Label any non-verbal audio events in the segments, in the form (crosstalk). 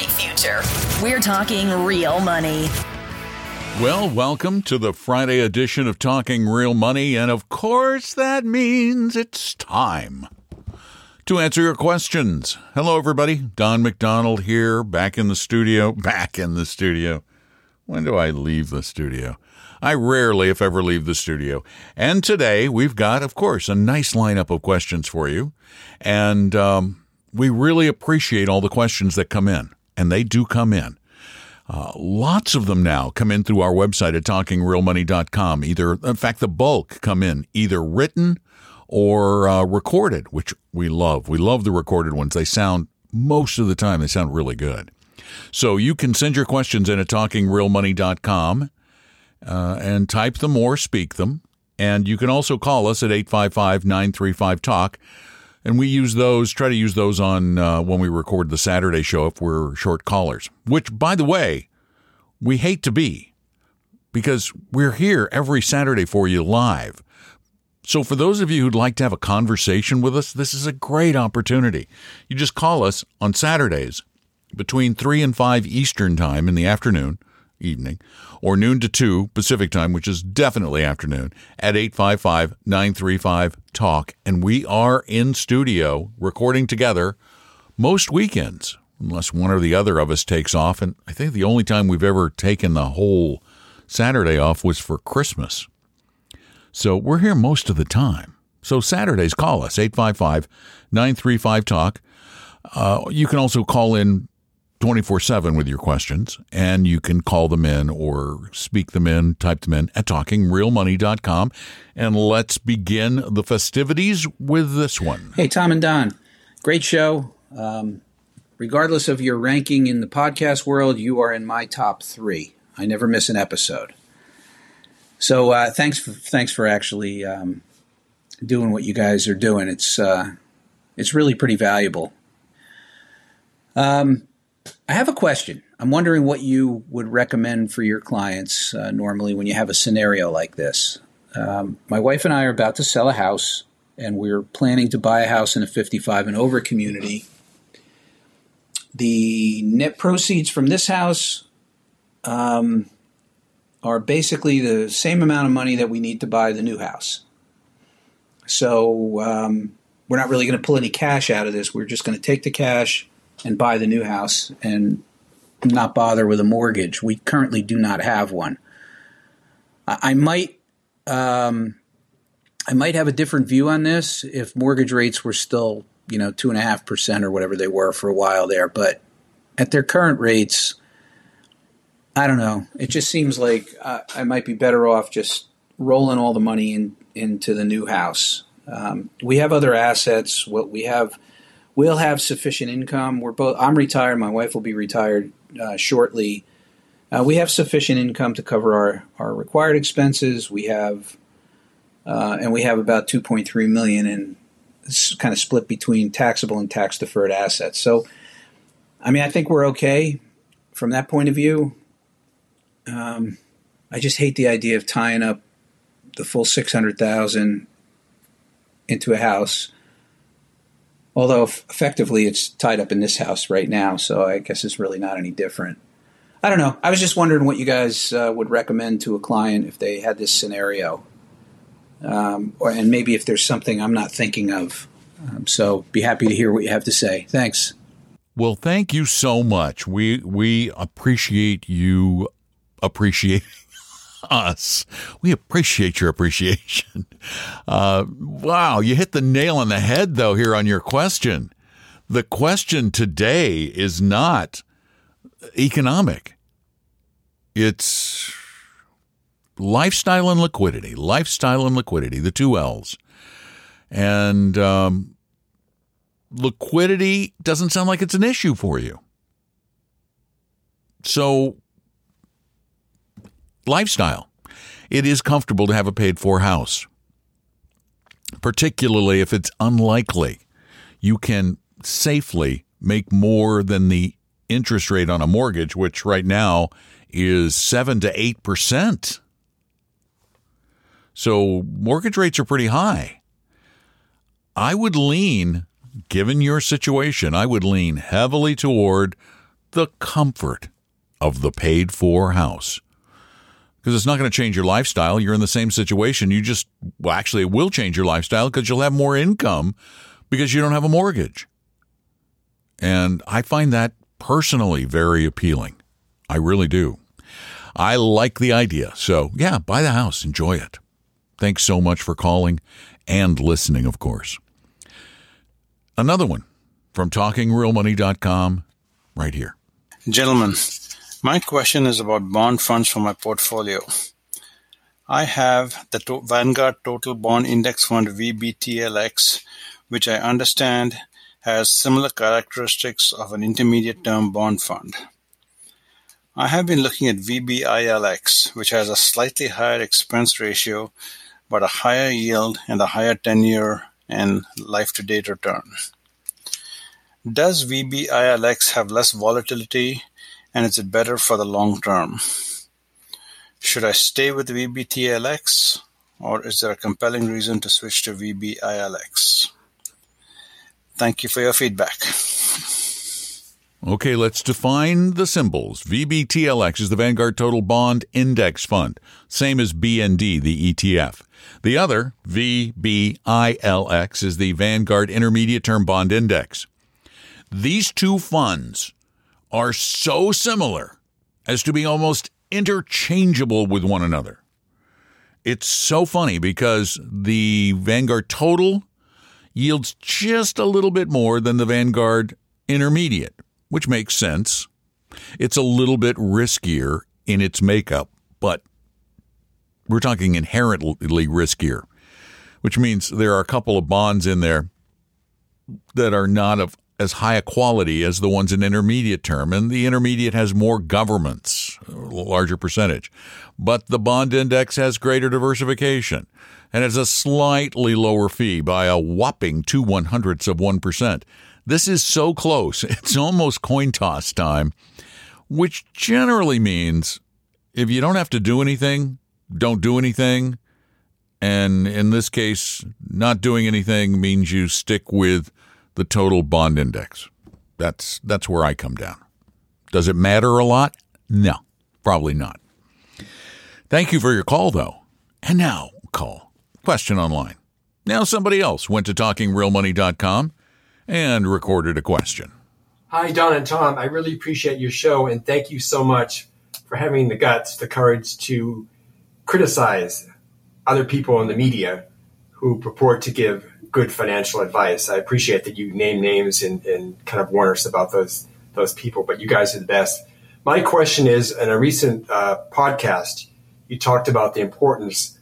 bright future. We're talking real money. Well, welcome to the Friday edition of Talking Real Money. And of course, that means it's time to answer your questions. Hello, everybody. Don McDonald here, back in the studio. (laughs) Back in the studio. When do I leave the studio? I rarely, if ever, leave the studio. And today we've got, of course, a nice lineup of questions for you. And um, we really appreciate all the questions that come in, and they do come in. Uh, lots of them now come in through our website at talkingrealmoney.com. Either, in fact, the bulk come in either written or uh, recorded, which we love. We love the recorded ones. They sound, most of the time, they sound really good. So you can send your questions in at talkingrealmoney.com uh, and type them or speak them. And you can also call us at 855 935 Talk. And we use those, try to use those on uh, when we record the Saturday show if we're short callers, which, by the way, we hate to be because we're here every Saturday for you live. So, for those of you who'd like to have a conversation with us, this is a great opportunity. You just call us on Saturdays between 3 and 5 Eastern Time in the afternoon, evening, or noon to 2 Pacific Time, which is definitely afternoon, at 855 935 Talk. And we are in studio recording together most weekends, unless one or the other of us takes off. And I think the only time we've ever taken the whole Saturday off was for Christmas. So we're here most of the time. So Saturdays, call us 855 935 Talk. Uh, you can also call in 24 7 with your questions, and you can call them in or speak them in, type them in at talkingrealmoney.com. And let's begin the festivities with this one. Hey, Tom and Don, great show. Um, regardless of your ranking in the podcast world, you are in my top three. I never miss an episode. So uh, thanks for thanks for actually um, doing what you guys are doing. It's uh, it's really pretty valuable. Um, I have a question. I'm wondering what you would recommend for your clients uh, normally when you have a scenario like this. Um, my wife and I are about to sell a house, and we're planning to buy a house in a 55 and over community. The net proceeds from this house um, are basically the same amount of money that we need to buy the new house. So um, we're not really going to pull any cash out of this. We're just going to take the cash and buy the new house and not bother with a mortgage. We currently do not have one. I, might. Um, I might have a different view on this if mortgage rates were still, you know, two and a half percent or whatever they were for a while there. But at their current rates, I don't know. It just seems like uh, I might be better off just rolling all the money in, into the new house. Um, we have other assets. What we have we'll have sufficient income. We're both. I'm retired. My wife will be retired uh, shortly. Uh, we have sufficient income to cover our our required expenses. We have, uh, and we have about 2.3 million in kind of split between taxable and tax deferred assets. So, I mean, I think we're okay from that point of view. Um, I just hate the idea of tying up the full six hundred thousand into a house Although effectively it's tied up in this house right now, so I guess it's really not any different. I don't know. I was just wondering what you guys uh, would recommend to a client if they had this scenario, um, or and maybe if there's something I'm not thinking of. Um, so be happy to hear what you have to say. Thanks. Well, thank you so much. We we appreciate you appreciating (laughs) us. We appreciate your appreciation. Uh, wow, you hit the nail on the head, though, here on your question. The question today is not economic, it's lifestyle and liquidity. Lifestyle and liquidity, the two L's. And um, liquidity doesn't sound like it's an issue for you. So, lifestyle. It is comfortable to have a paid for house, particularly if it's unlikely. You can safely make more than the interest rate on a mortgage, which right now is 7 to 8%. So mortgage rates are pretty high. I would lean, given your situation, I would lean heavily toward the comfort of the paid for house. Because it's not going to change your lifestyle. You're in the same situation. You just, well, actually, it will change your lifestyle because you'll have more income because you don't have a mortgage. And I find that personally very appealing. I really do. I like the idea. So, yeah, buy the house, enjoy it. Thanks so much for calling and listening, of course. Another one from talkingrealmoney.com right here. Gentlemen, my question is about bond funds for my portfolio. I have the Vanguard Total Bond Index Fund VBTLX, which I understand has similar characteristics of an intermediate term bond fund. I have been looking at VBILX, which has a slightly higher expense ratio but a higher yield and a higher tenure and life to date return. Does VBILX have less volatility and is it better for the long term? Should I stay with VBTLX or is there a compelling reason to switch to VBILX? Thank you for your feedback. Okay, let's define the symbols. VBTLX is the Vanguard Total Bond Index Fund, same as BND, the ETF. The other, VBILX, is the Vanguard Intermediate Term Bond Index. These two funds are so similar as to be almost interchangeable with one another. It's so funny because the Vanguard Total yields just a little bit more than the Vanguard Intermediate which makes sense. It's a little bit riskier in its makeup, but we're talking inherently riskier, which means there are a couple of bonds in there that are not of as high a quality as the ones in intermediate term, and the intermediate has more governments, larger percentage. But the bond index has greater diversification and has a slightly lower fee by a whopping two one hundredths of 1%. This is so close. (laughs) It's almost coin toss time, which generally means if you don't have to do anything, don't do anything. And in this case, not doing anything means you stick with the total bond index. That's that's where I come down. Does it matter a lot? No, probably not. Thank you for your call though. And now, call. Question online. Now somebody else went to talkingrealmoney.com and recorded a question. Hi, Don and Tom. I really appreciate your show and thank you so much for having the guts, the courage to criticize other people in the media who purport to give good financial advice. I appreciate that you name names and, and kind of warn us about those those people, but you guys are the best. My question is in a recent uh, podcast, you talked about the importance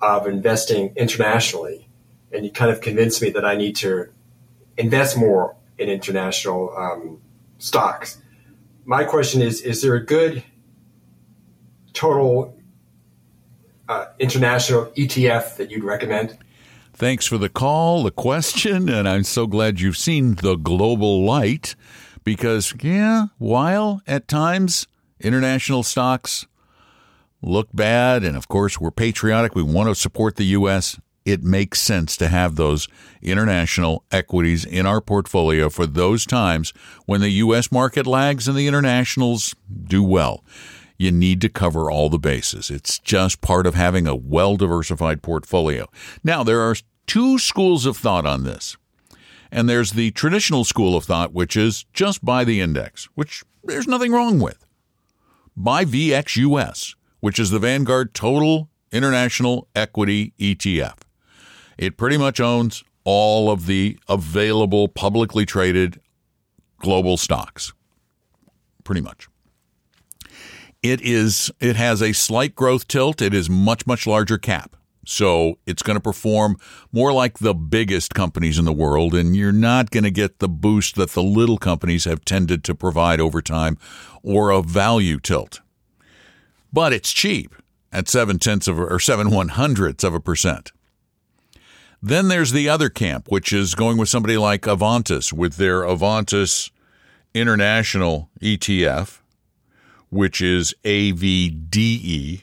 of investing internationally, and you kind of convinced me that I need to invest more in international um, stocks. My question is: Is there a good total uh, international ETF that you'd recommend? Thanks for the call, the question, and I'm so glad you've seen the global light because, yeah, while at times international stocks look bad, and of course we're patriotic, we want to support the U.S., it makes sense to have those international equities in our portfolio for those times when the U.S. market lags and the internationals do well. You need to cover all the bases. It's just part of having a well diversified portfolio. Now, there are two schools of thought on this. And there's the traditional school of thought, which is just buy the index, which there's nothing wrong with. Buy VXUS, which is the Vanguard Total International Equity ETF. It pretty much owns all of the available publicly traded global stocks. Pretty much. It is it has a slight growth tilt. It is much much larger cap. So it's going to perform more like the biggest companies in the world, and you're not going to get the boost that the little companies have tended to provide over time or a value tilt. But it's cheap at seven tenths of or seven one hundredths of a percent. Then there's the other camp, which is going with somebody like Avantis with their Avantis International ETF, which is AVDE.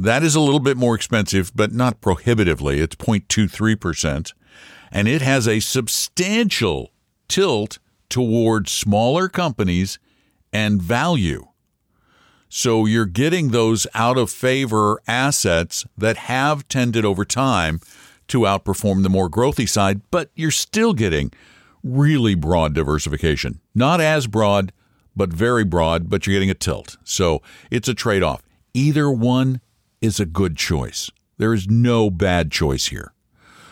That is a little bit more expensive, but not prohibitively. It's 0.23%. And it has a substantial tilt towards smaller companies and value. So you're getting those out of favor assets that have tended over time to outperform the more growthy side, but you're still getting really broad diversification. Not as broad, but very broad, but you're getting a tilt. So it's a trade off. Either one is a good choice. There is no bad choice here.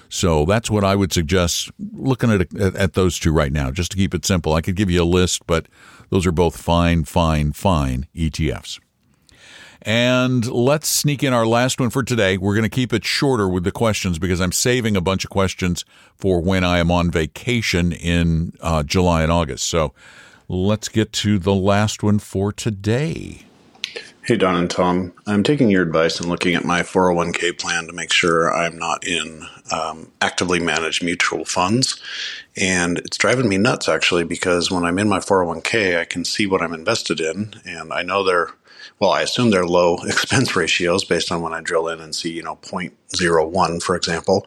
So that's what I would suggest looking at, at, those two right now, just to keep it simple. I could give you a list, but those are both fine, fine, fine ETFs. And let's sneak in our last one for today. We're going to keep it shorter with the questions because I'm saving a bunch of questions for when I am on vacation in uh, July and August. So let's get to the last one for today. Hey, Don and Tom. I'm taking your advice and looking at my 401k plan to make sure I'm not in um, actively managed mutual funds. And it's driving me nuts, actually, because when I'm in my 401k, I can see what I'm invested in. And I know they're, well, I assume they're low (laughs) expense ratios based on when I drill in and see, you know, 0.01, for example.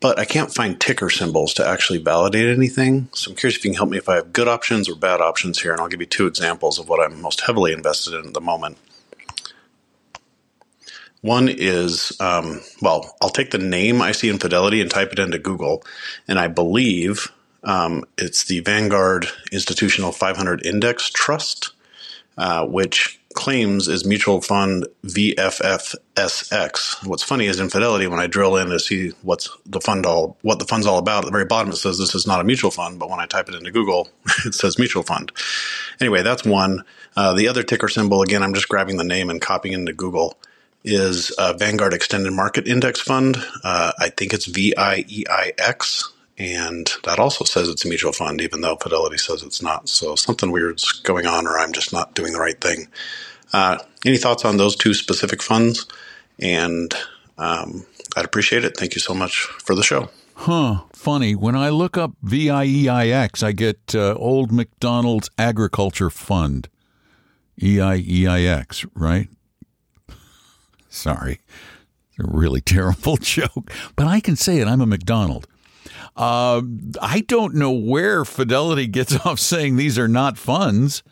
But I can't find ticker symbols to actually validate anything. So I'm curious if you can help me if I have good options or bad options here. And I'll give you two examples of what I'm most heavily invested in at the moment. One is, um, well, I'll take the name I see in Fidelity and type it into Google, and I believe um, it's the Vanguard Institutional 500 Index Trust, uh, which claims is mutual fund VFFSX. What's funny is in Fidelity, when I drill in to see what's the fund all, what the fund's all about, at the very bottom it says this is not a mutual fund, but when I type it into Google, (laughs) it says mutual fund. Anyway, that's one. Uh, the other ticker symbol, again, I'm just grabbing the name and copying into Google is a Vanguard Extended Market Index Fund. Uh, I think it's VIEIX, and that also says it's a mutual fund, even though Fidelity says it's not. So something weird's going on, or I'm just not doing the right thing. Uh, any thoughts on those two specific funds? And um, I'd appreciate it. Thank you so much for the show. Huh, funny. When I look up VIEIX, I get uh, Old McDonald's Agriculture Fund. EIEIX, right? Sorry. It's a really (laughs) terrible joke, but I can say it. I'm a McDonald. Uh, I don't know where Fidelity gets (laughs) off saying these are not funds.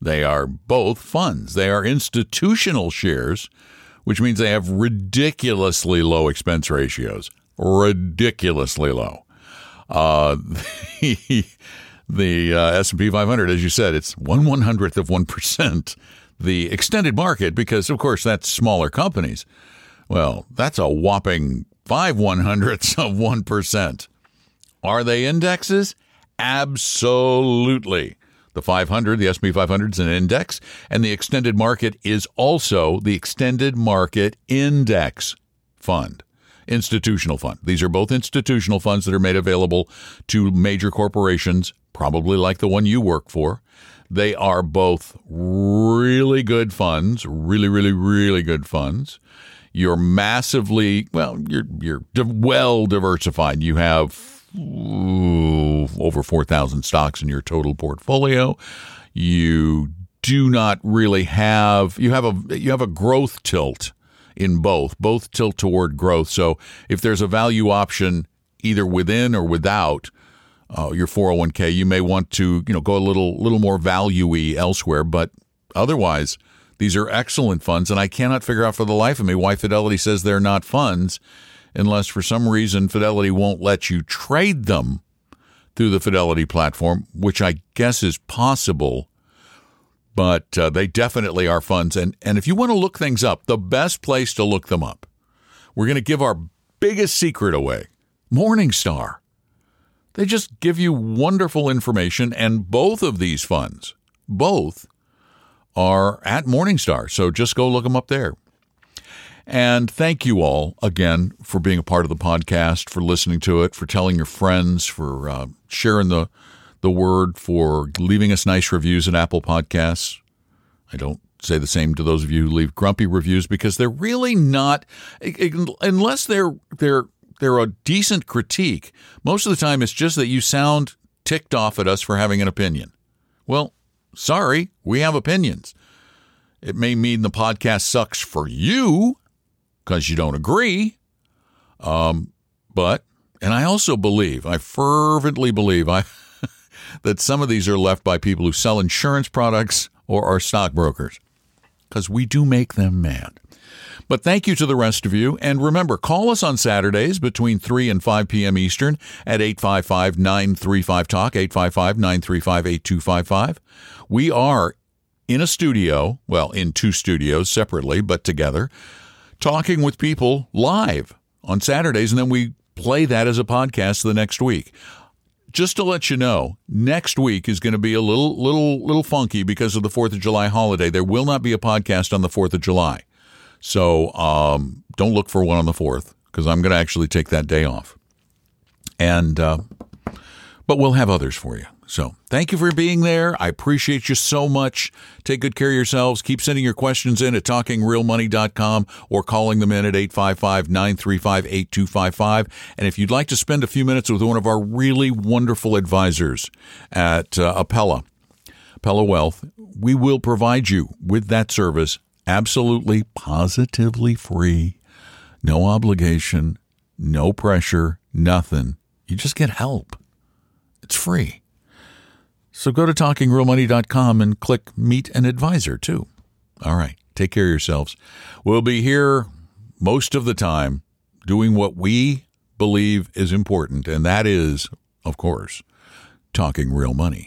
They are both funds. They are institutional shares, which means they have ridiculously low expense ratios. Ridiculously low. Uh, (laughs) the the uh, S&P 500, as you said, it's one one hundredth of one percent the extended market because, of course, that's smaller companies. Well, that's a whopping five one hundredths of 1%. Are they indexes? Absolutely. The 500, the S&P 500 is an index, and the extended market is also the extended market index fund, institutional fund. These are both institutional funds that are made available to major corporations, probably like the one you work for. They are both really good funds, really, really, really good funds. You're massively well. You're you're well diversified. You have ooh, over four thousand stocks in your total portfolio. You do not really have you have a you have a growth tilt in both. Both tilt toward growth. So if there's a value option either within or without uh, your 401k, you may want to you know go a little little more valuey elsewhere. But otherwise, these are excellent funds, and I cannot figure out for the life of me why Fidelity says they're not funds, unless for some reason Fidelity won't let you trade them through the Fidelity platform, which I guess is possible. But uh, they definitely are funds, and and if you want to look things up, the best place to look them up, we're going to give our biggest secret away. Morningstar. They just give you wonderful information, and both of these funds, both, are at Morningstar. So just go look them up there. And thank you all again for being a part of the podcast, for listening to it, for telling your friends, for uh, sharing the the word, for leaving us nice reviews at Apple Podcasts. I don't say the same to those of you who leave grumpy reviews because they're really not unless they're they're they're a decent critique. Most of the time, it's just that you sound ticked off at us for having an opinion. Well, sorry, we have opinions. It may mean the podcast sucks for you because you don't agree. Um, but, and I also believe, I fervently believe, I (laughs) that some of these are left by people who sell insurance products or are stockbrokers because we do make them mad. But thank you to the rest of you. And remember, call us on Saturdays between 3 and 5 p.m. Eastern at 855 935 Talk, 855 935 8255. We are in a studio, well, in two studios separately, but together, talking with people live on Saturdays. And then we play that as a podcast the next week just to let you know, next week is going to be a little little little funky because of the 4th of July holiday. There will not be a podcast on the 4th of July. So, um, don't look for one on the 4th because I'm going to actually take that day off. And uh, but we'll have others for you. So thank you for being there. I appreciate you so much. Take good care of yourselves. Keep sending your questions in at talkingrealmoney.com or calling them in at 855 935 8255. And if you'd like to spend a few minutes with one of our really wonderful advisors at uh, Apella, Apella Wealth, we will provide you with that service absolutely, positively free. No obligation, no pressure, nothing. You just get help. It's free. So go to talkingrealmoney.com and click Meet an Advisor too. All right. Take care of yourselves. We'll be here most of the time doing what we believe is important, and that is, of course, talking real money.